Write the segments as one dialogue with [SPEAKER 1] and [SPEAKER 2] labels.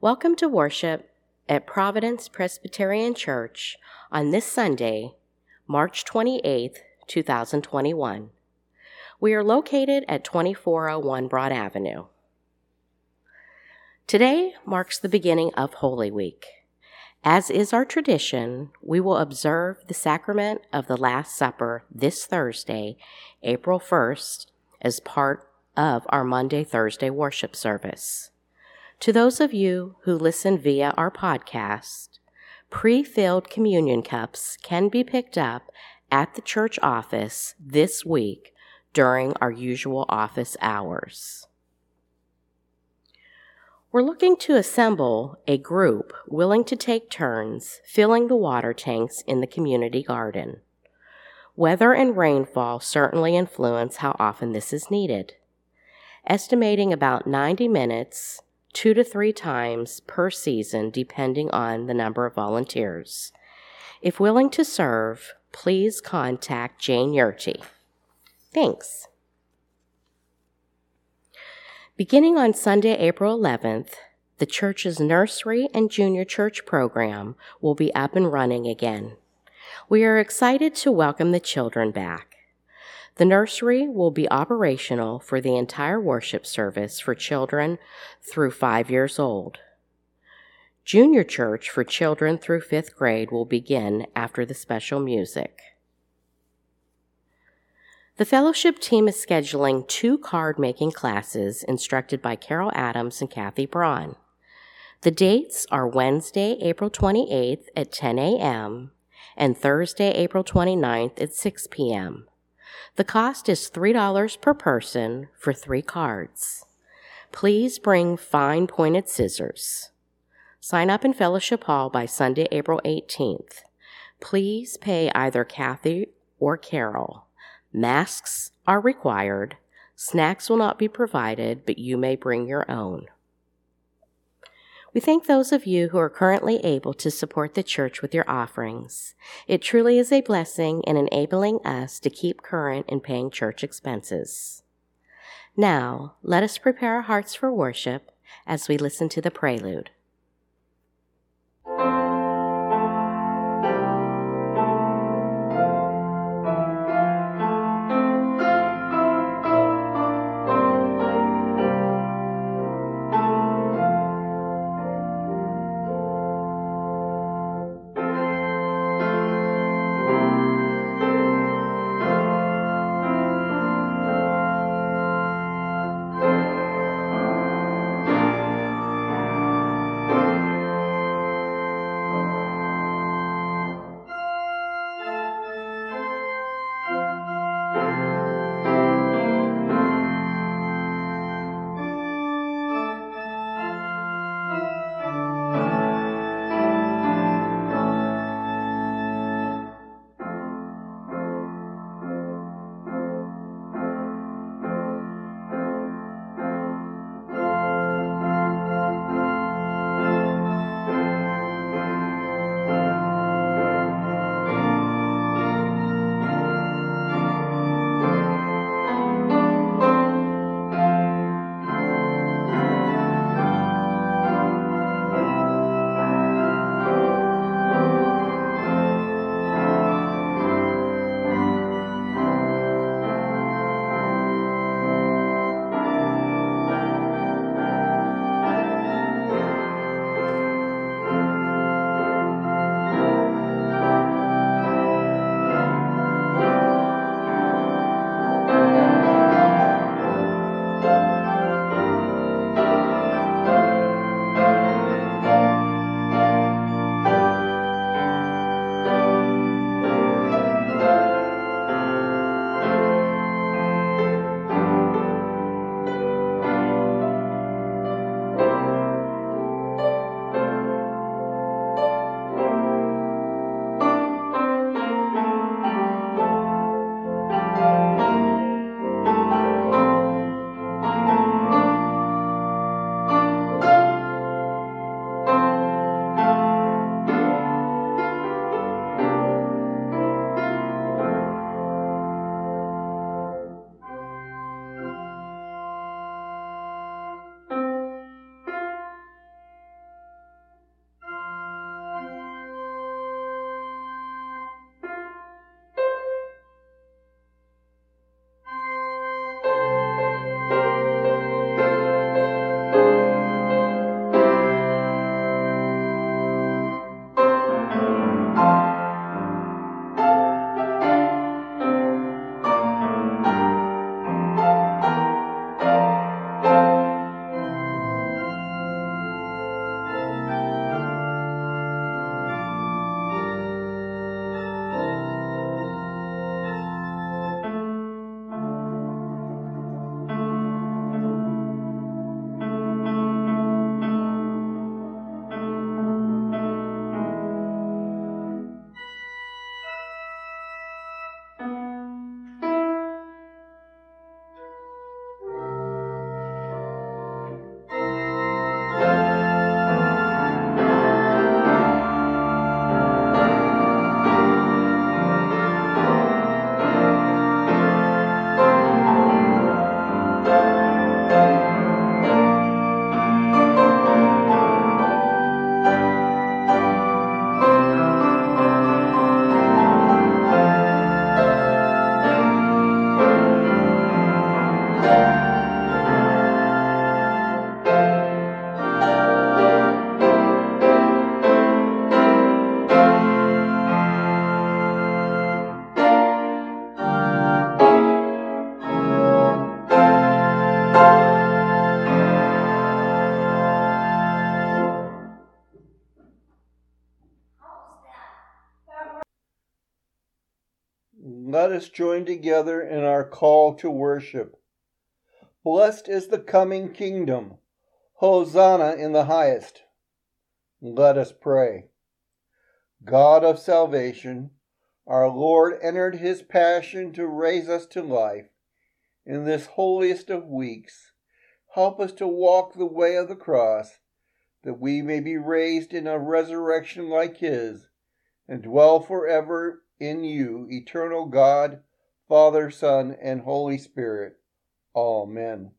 [SPEAKER 1] Welcome to worship at Providence Presbyterian Church on this Sunday, March 28th, 2021. We are located at 2401 Broad Avenue. Today marks the beginning of Holy Week. As is our tradition, we will observe the sacrament of the Last Supper this Thursday, April 1st, as part of our Maundy Thursday worship service. To those of you who listen via our podcast, pre filled communion cups can be picked up at the church office this week during our usual office hours. We're looking to assemble a group willing to take turns filling the water tanks in the community garden. Weather and rainfall certainly influence how often this is needed. Estimating about 90 minutes two to three times per season, depending on the number of volunteers. If willing to serve, please contact Jane Yurty. Thanks. Beginning on Sunday, April 11th, the church's nursery and junior church program will be up and running again. We are excited to welcome the children back. The nursery will be operational for the entire worship service for children through five years old. Junior church for children through fifth grade will begin after the special music. The fellowship team is scheduling two card making classes instructed by Carol Adams and Kathy Braun. The dates are Wednesday, April 28th at 10 a.m. and Thursday, April 29th at 6 p.m. The cost is $3 per person for three cards. Please bring fine pointed scissors. Sign up in Fellowship Hall by Sunday, April 18th. Please pay either Kathy or Carol. Masks are required. Snacks will not be provided, but you may bring your own. We thank those of you who are currently able to support the church with your offerings. It truly is a blessing in enabling us to keep current in paying church expenses. Now, let us prepare our hearts for worship as we listen to the prelude.
[SPEAKER 2] Join together in our call to worship. Blessed is the coming kingdom. Hosanna in the highest. Let us pray. God of salvation, our Lord entered his passion to raise us to life. In this holiest of weeks, help us to walk the way of the cross, that we may be raised in a resurrection like his, and dwell forever in you, eternal God, Father, Son, and Holy Spirit. Amen.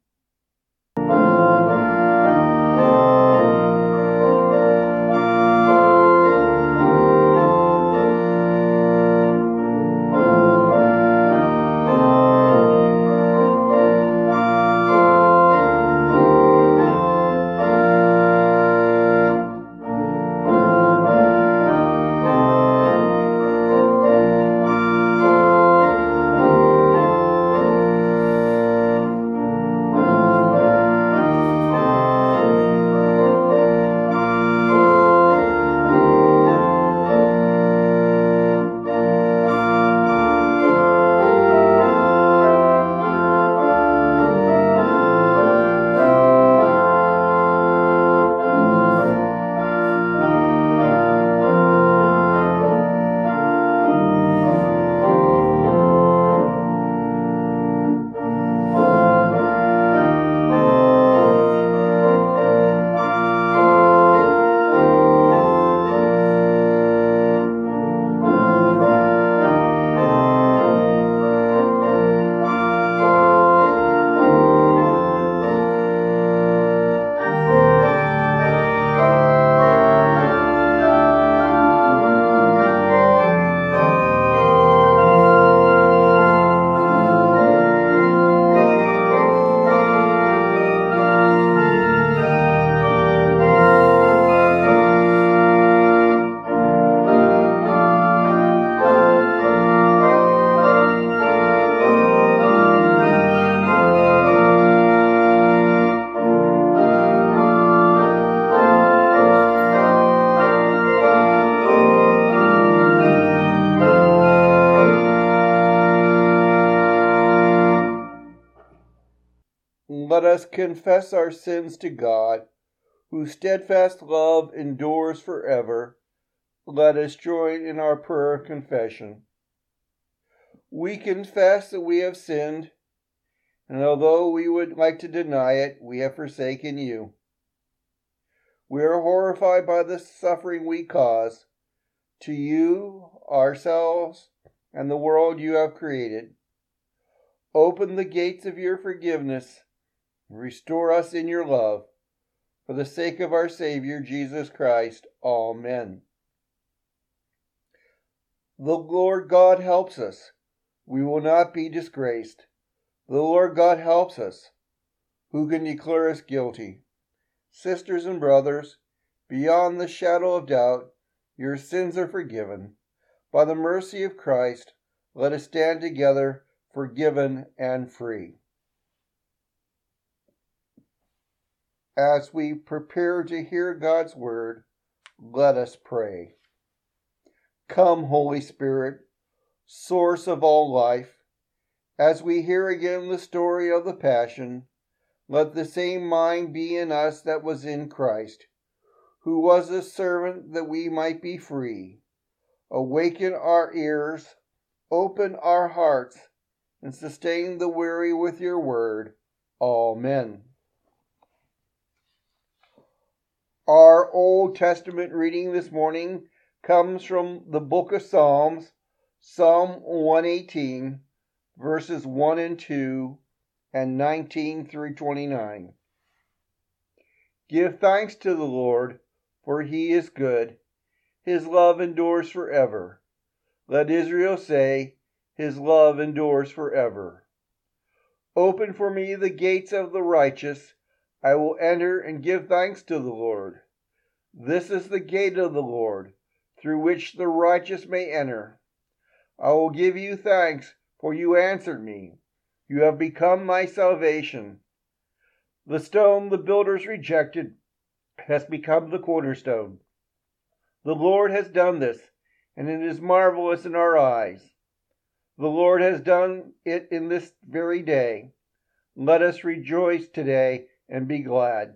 [SPEAKER 2] Us confess our sins to God, whose steadfast love endures forever. Let us join in our prayer of confession. We confess that we have sinned, and although we would like to deny it, we have forsaken you. We are horrified by the suffering we cause to you, ourselves, and the world you have created. Open the gates of your forgiveness Restore us in your love. For the sake of our Savior, Jesus Christ. Amen. The Lord God helps us. We will not be disgraced. The Lord God helps us. Who can declare us guilty? Sisters and brothers, beyond the shadow of doubt, your sins are forgiven. By the mercy of Christ, let us stand together, forgiven and free. As we prepare to hear God's word, let us pray. Come, Holy Spirit, source of all life, as we hear again the story of the Passion, let the same mind be in us that was in Christ, who was a servant that we might be free. Awaken our ears, open our hearts, and sustain the weary with your word. Amen. Our Old Testament reading this morning comes from the book of Psalms, Psalm 118, verses 1 and 2 and 19 through 29. Give thanks to the Lord, for he is good. His love endures forever. Let Israel say, His love endures forever. Open for me the gates of the righteous I will enter and give thanks to the Lord. This is the gate of the Lord, through which the righteous may enter. I will give you thanks, for you answered me. You have become my salvation. The stone the builders rejected has become the cornerstone. The Lord has done this, and it is marvelous in our eyes. The Lord has done it in this very day. Let us rejoice today and be glad.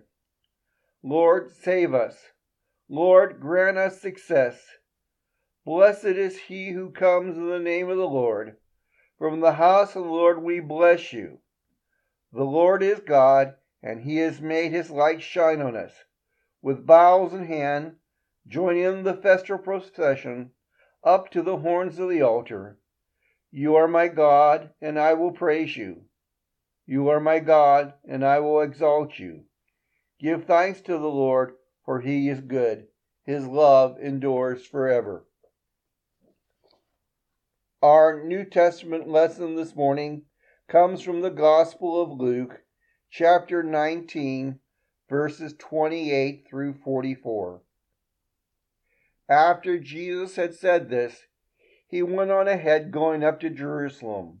[SPEAKER 2] Lord, save us. Lord, grant us success. Blessed is he who comes in the name of the Lord. From the house of the Lord we bless you. The Lord is God, and he has made his light shine on us. With bowls in hand, join in the festal procession up to the horns of the altar. You are my God, and I will praise you. You are my God, and I will exalt you. Give thanks to the Lord, for he is good. His love endures forever. Our New Testament lesson this morning comes from the Gospel of Luke, chapter 19, verses 28 through 44. After Jesus had said this, he went on ahead going up to Jerusalem.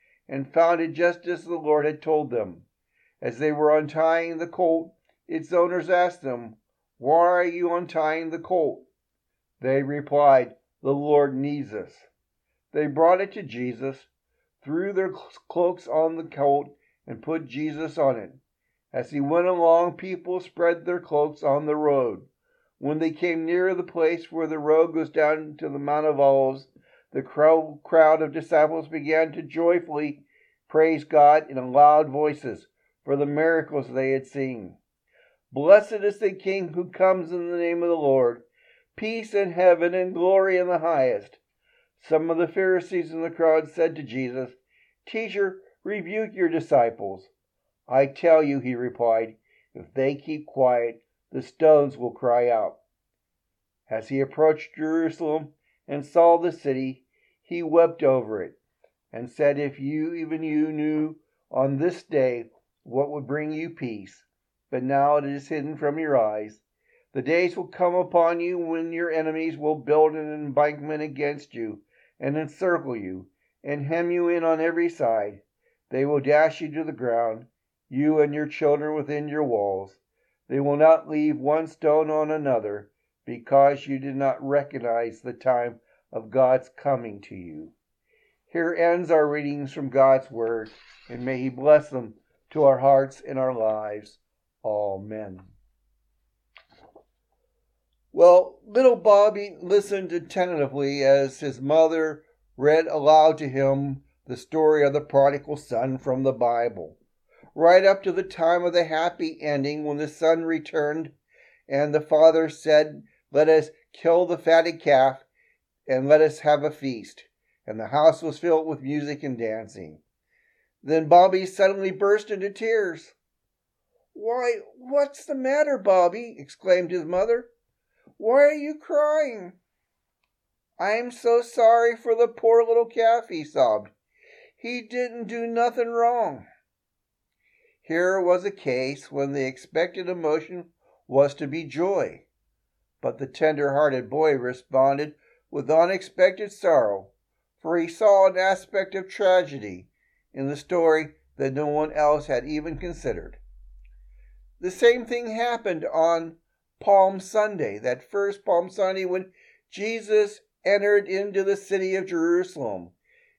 [SPEAKER 2] and found it just as the Lord had told them. As they were untying the colt, its owners asked them, why are you untying the colt? They replied, The Lord needs us. They brought it to Jesus, threw their cloaks on the colt, and put Jesus on it. As he went along, people spread their cloaks on the road. When they came near the place where the road goes down to the Mount of Olives, the crowd of disciples began to joyfully praise God in loud voices for the miracles they had seen. Blessed is the King who comes in the name of the Lord. Peace in heaven and glory in the highest. Some of the Pharisees in the crowd said to Jesus, Teacher, rebuke your disciples. I tell you, he replied, if they keep quiet, the stones will cry out. As he approached Jerusalem and saw the city, he wept over it, and said, If you, even you, knew on this day what would bring you peace, but now it is hidden from your eyes. The days will come upon you when your enemies will build an embankment against you and encircle you and hem you in on every side. They will dash you to the ground, you and your children within your walls. They will not leave one stone on another because you did not recognize the time of God's coming to you. Here ends our readings from God's Word, and may He bless them to our hearts and our lives. Amen. Well, little Bobby listened attentively as his mother read aloud to him the story of the prodigal son from the Bible, right up to the time of the happy ending when the son returned and the father said, Let us kill the fatted calf and let us have a feast. And the house was filled with music and dancing. Then Bobby suddenly burst into tears. Why, what's the matter, Bobby? exclaimed his mother. Why are you crying? I'm so sorry for the poor little calf, he sobbed. He didn't do nothing wrong. Here was a case when the expected emotion was to be joy, but the tender hearted boy responded with unexpected sorrow, for he saw an aspect of tragedy in the story that no one else had even considered. The same thing happened on Palm Sunday, that first Palm Sunday when Jesus entered into the city of Jerusalem.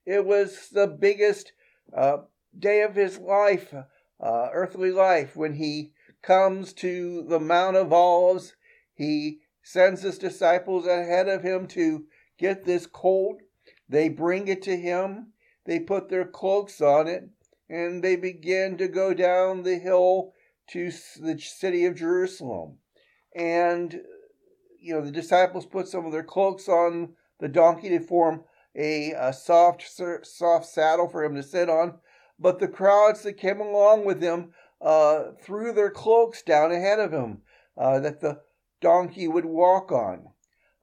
[SPEAKER 2] It was the biggest uh, day of his life, uh, earthly life, when he comes to the Mount of Olives. He sends his disciples ahead of him to get this colt. They bring it to him. They put their cloaks on it, and they begin to go down the hill to the city of Jerusalem. And, you know, the disciples put some of their cloaks on the donkey to form a, a soft, soft saddle for him to sit on. But the crowds that came along with him uh, threw their cloaks down ahead of him uh, that the donkey would walk on.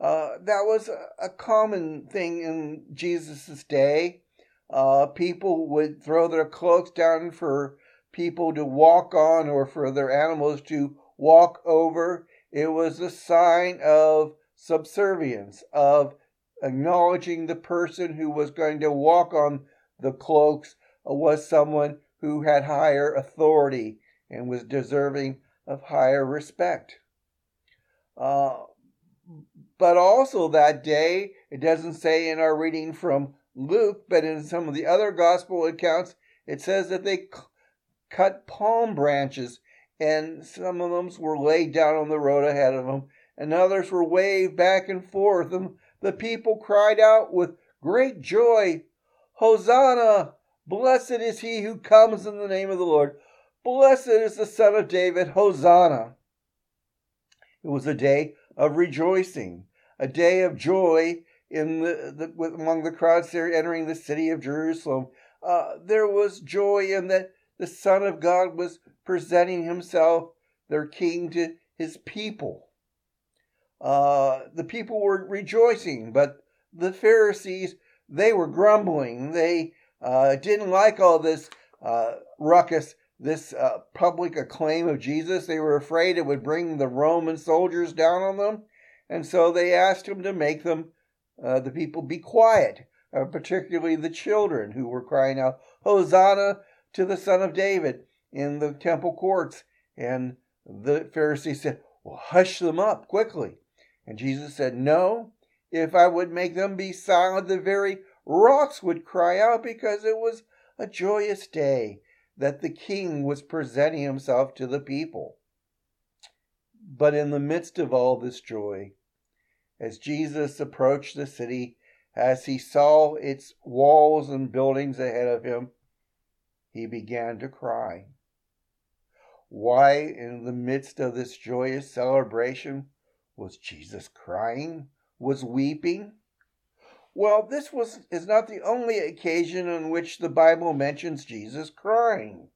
[SPEAKER 2] Uh, that was a, common thing in Jesus' day. Uh, people would throw their cloaks down for people to walk on or for their animals to walk over. It was a sign of subservience, of acknowledging the person who was going to walk on the cloaks was someone who had higher authority and was deserving of higher respect. Uh, but also that day, it doesn't say in our reading from Luke, but in some of the other gospel accounts, it says that they c- cut palm branches, and some of them were laid down on the road ahead of them, and others were waved back and forth, and the people cried out with great joy, Hosanna! Blessed is he who comes in the name of the Lord. Blessed is the Son of David. Hosanna. It was a day of rejoicing, a day of joy in the, the among the crowds there entering the city of Jerusalem. Uh, there was joy in that the Son of God was presenting himself, their King, to his people. Uh, the people were rejoicing, but the Pharisees they were grumbling. They uh, didn't like all this uh, ruckus this uh, public acclaim of Jesus. They were afraid it would bring the Roman soldiers down on them, and so they asked him to make them, uh, the people, be quiet, uh, particularly the children who were crying out, Hosanna to the Son of David in the temple courts. And the Pharisees said, Well, hush them up quickly. And Jesus said, No, if I would make them be silent, the very rocks would cry out because it was a joyous day that the king was presenting himself to the people. But in the midst of all this joy, as Jesus approached the city, as he saw its walls and buildings ahead of him, he began to cry. Why, in the midst of this joyous celebration, was Jesus crying, was weeping? Well, this was is not the only occasion on which the Bible mentions Jesus crying.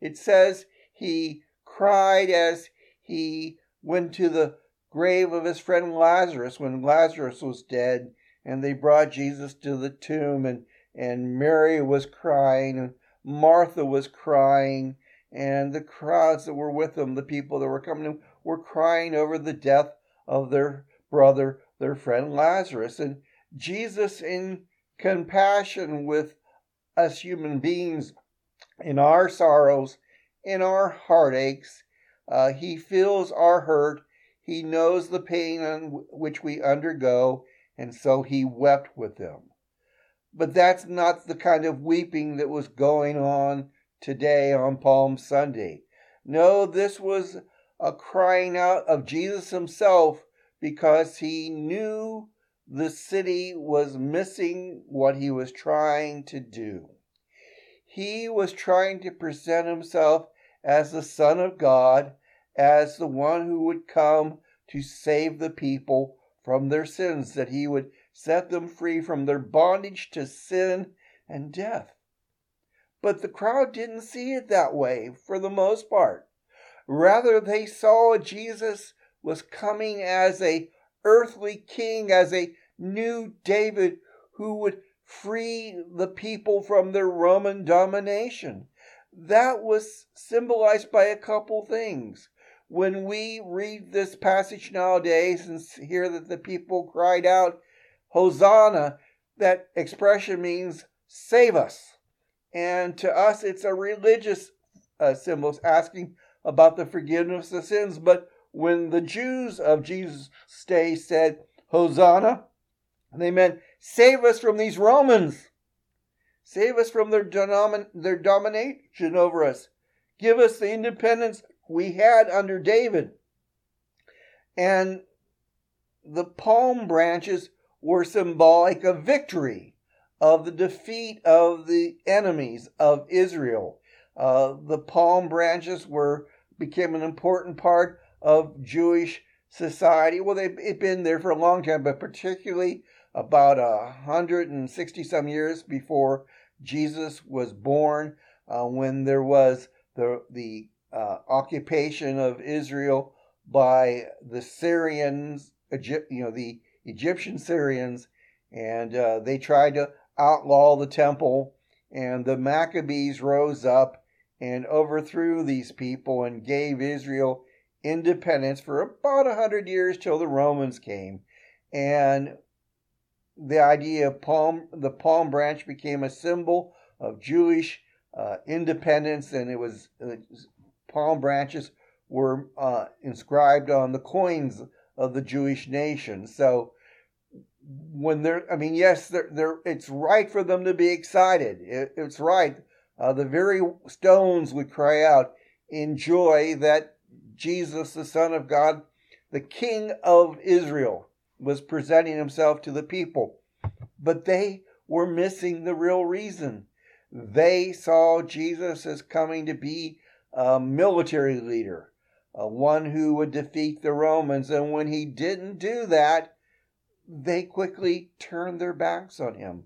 [SPEAKER 2] It says he cried as he went to the grave of his friend Lazarus when Lazarus was dead, and they brought Jesus to the tomb, and, and Mary was crying, and Martha was crying, and the crowds that were with them, the people that were coming, were crying over the death of their brother, their friend Lazarus. And Jesus, in compassion with us human beings, in our sorrows, in our heartaches, uh, He feels our hurt. He knows the pain which we undergo, and so He wept with them. But that's not the kind of weeping that was going on today on Palm Sunday. No, this was a crying out of Jesus Himself because He knew the city was missing what he was trying to do. He was trying to present himself as the Son of God, as the one who would come to save the people from their sins, that he would set them free from their bondage to sin and death. But the crowd didn't see it that way for the most part. Rather, they saw Jesus was coming as a earthly king, as a new David who would free the people from their Roman domination. That was symbolized by a couple things. When we read this passage nowadays and hear that the people cried out, Hosanna, that expression means save us. And to us, it's a religious uh, symbol asking about the forgiveness of sins. But when the Jews of Jesus' day said, Hosanna, they meant, save us from these Romans. Save us from their, domin- their domination over us. Give us the independence we had under David. And the palm branches were symbolic of victory, of the defeat of the enemies of Israel. Uh, the palm branches were became an important part of Jewish society. Well, they've been there for a long time, but particularly about a hundred and sixty some years before Jesus was born, uh, when there was the the uh, occupation of Israel by the Syrians, Egypt, you know, the Egyptian Syrians, and uh, they tried to outlaw the temple, and the Maccabees rose up and overthrew these people and gave Israel independence for about a hundred years till the Romans came. And the idea of palm, the palm branch became a symbol of Jewish uh, independence, and it was uh, palm branches were uh, inscribed on the coins of the Jewish nation. So when they're, I mean, yes, they're, they're, it's right for them to be excited. It, it's right. Uh, the very stones would cry out in joy that Jesus, the Son of God, the King of Israel, was presenting himself to the people. But they were missing the real reason. They saw Jesus as coming to be a military leader, uh, one who would defeat the Romans. And when he didn't do that, they quickly turned their backs on him.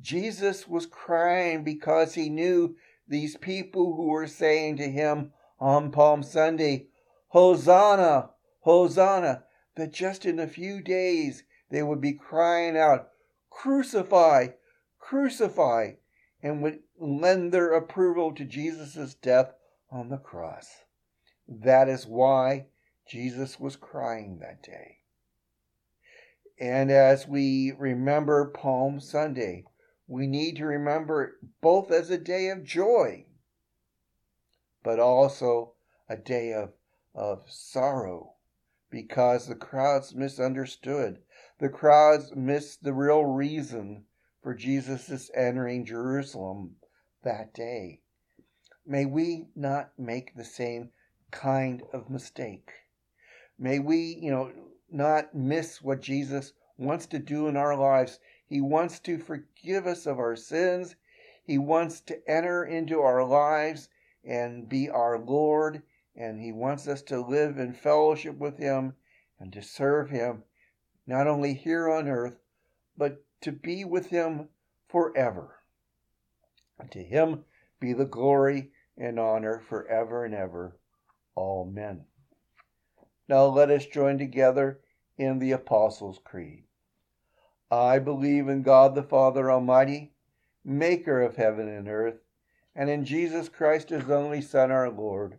[SPEAKER 2] Jesus was crying because he knew these people who were saying to him on Palm Sunday, Hosanna, Hosanna, that just in a few days they would be crying out, Crucify, crucify, and would lend their approval to Jesus' death on the cross. That is why Jesus was crying that day. And as we remember Palm Sunday, we need to remember it both as a day of joy, but also a day of, of sorrow because the crowds misunderstood. The crowds missed the real reason for Jesus' entering Jerusalem that day. May we not make the same kind of mistake. May we, you know, not miss what Jesus wants to do in our lives. He wants to forgive us of our sins. He wants to enter into our lives and be our Lord. And He wants us to live in fellowship with Him and to serve Him, not only here on earth, but to be with Him forever. And to Him be the glory and honor forever and ever. Amen. Now let us join together in the Apostles' Creed. I believe in God the Father Almighty, maker of heaven and earth, and in Jesus Christ, his only Son, our Lord,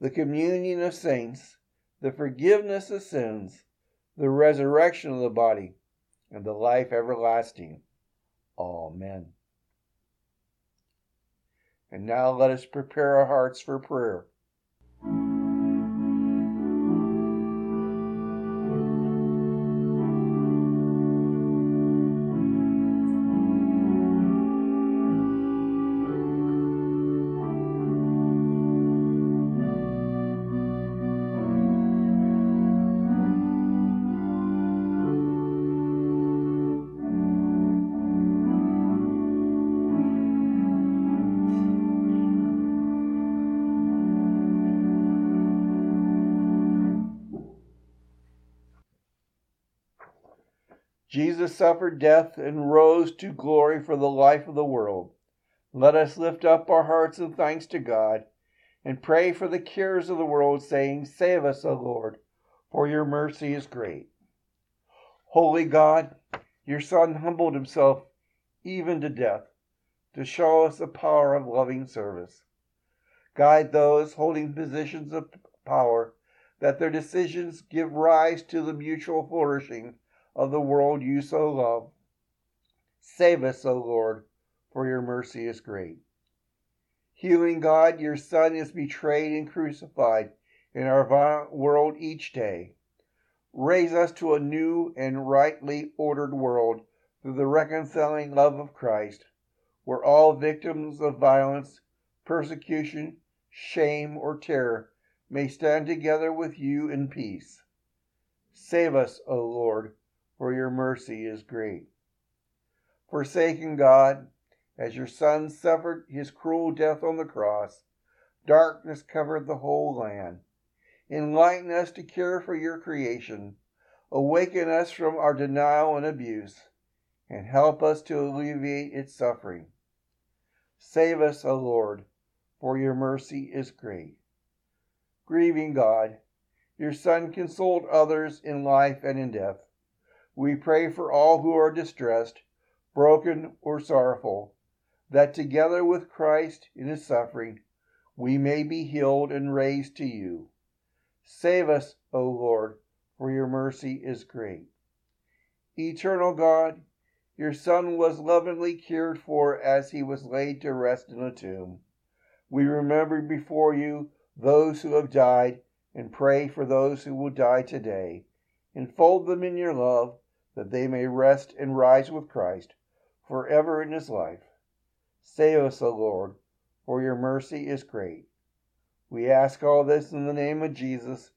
[SPEAKER 2] the communion of saints, the forgiveness of sins, the resurrection of the body, and the life everlasting. Amen. And now let us prepare our hearts for prayer. Jesus suffered death and rose to glory for the life of the world. Let us lift up our hearts in thanks to God and pray for the cures of the world, saying, Save us, O Lord, for your mercy is great. Holy God, your Son humbled himself even to death to show us the power of loving service. Guide those holding positions of power that their decisions give rise to the mutual flourishing of the world you so love. Save us, O Lord, for your mercy is great. Healing God, your Son is betrayed and crucified in our violent world each day. Raise us to a new and rightly ordered world through the reconciling love of Christ, where all victims of violence, persecution, shame, or terror may stand together with you in peace. Save us, O Lord, for your mercy is great. Forsaken God, as your Son suffered his cruel death on the cross, darkness covered the whole land. Enlighten us to care for your creation. Awaken us from our denial and abuse, and help us to alleviate its suffering. Save us, O Lord, for your mercy is great. Grieving God, your Son consoled others in life and in death. We pray for all who are distressed, broken, or sorrowful, that together with Christ in his suffering, we may be healed and raised to you. Save us, O Lord, for your mercy is great. Eternal God, your Son was lovingly cared for as he was laid to rest in a tomb. We remember before you those who have died and pray for those who will die today. Enfold them in your love that they may rest and rise with Christ forever in his life. Save us, O Lord, for your mercy is great. We ask all this in the name of Jesus,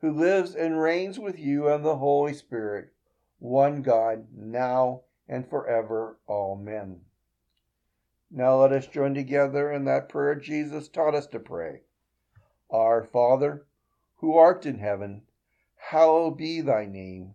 [SPEAKER 2] who lives and reigns with you and the Holy Spirit, one God, now and forever. Amen. Now let us join together in that prayer Jesus taught us to pray. Our Father, who art in heaven, hallowed be thy name.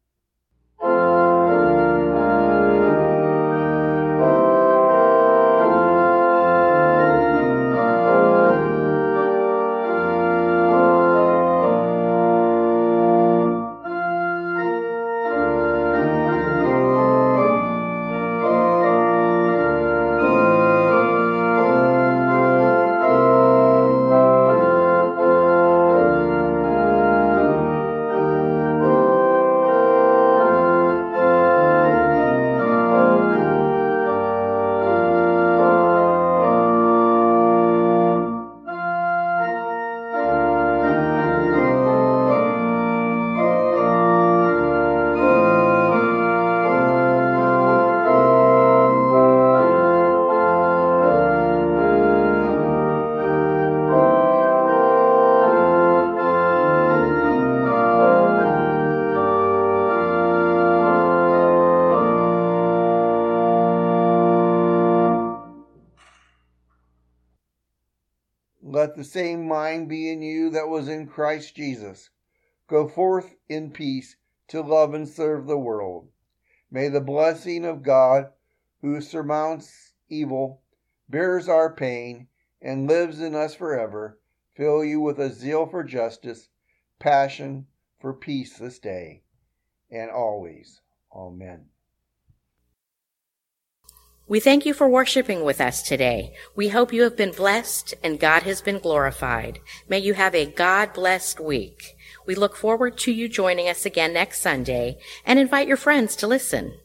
[SPEAKER 2] The same mind be in you that was in Christ Jesus. Go forth in peace to love and serve the world. May the blessing of God, who surmounts evil, bears our pain, and lives in us forever, fill you with a zeal for justice, passion for peace this day and always. Amen.
[SPEAKER 1] We thank you for worshiping with us today. We hope you have been blessed and God has been glorified. May you have a God blessed week. We look forward to you joining us again next Sunday and invite your friends to listen.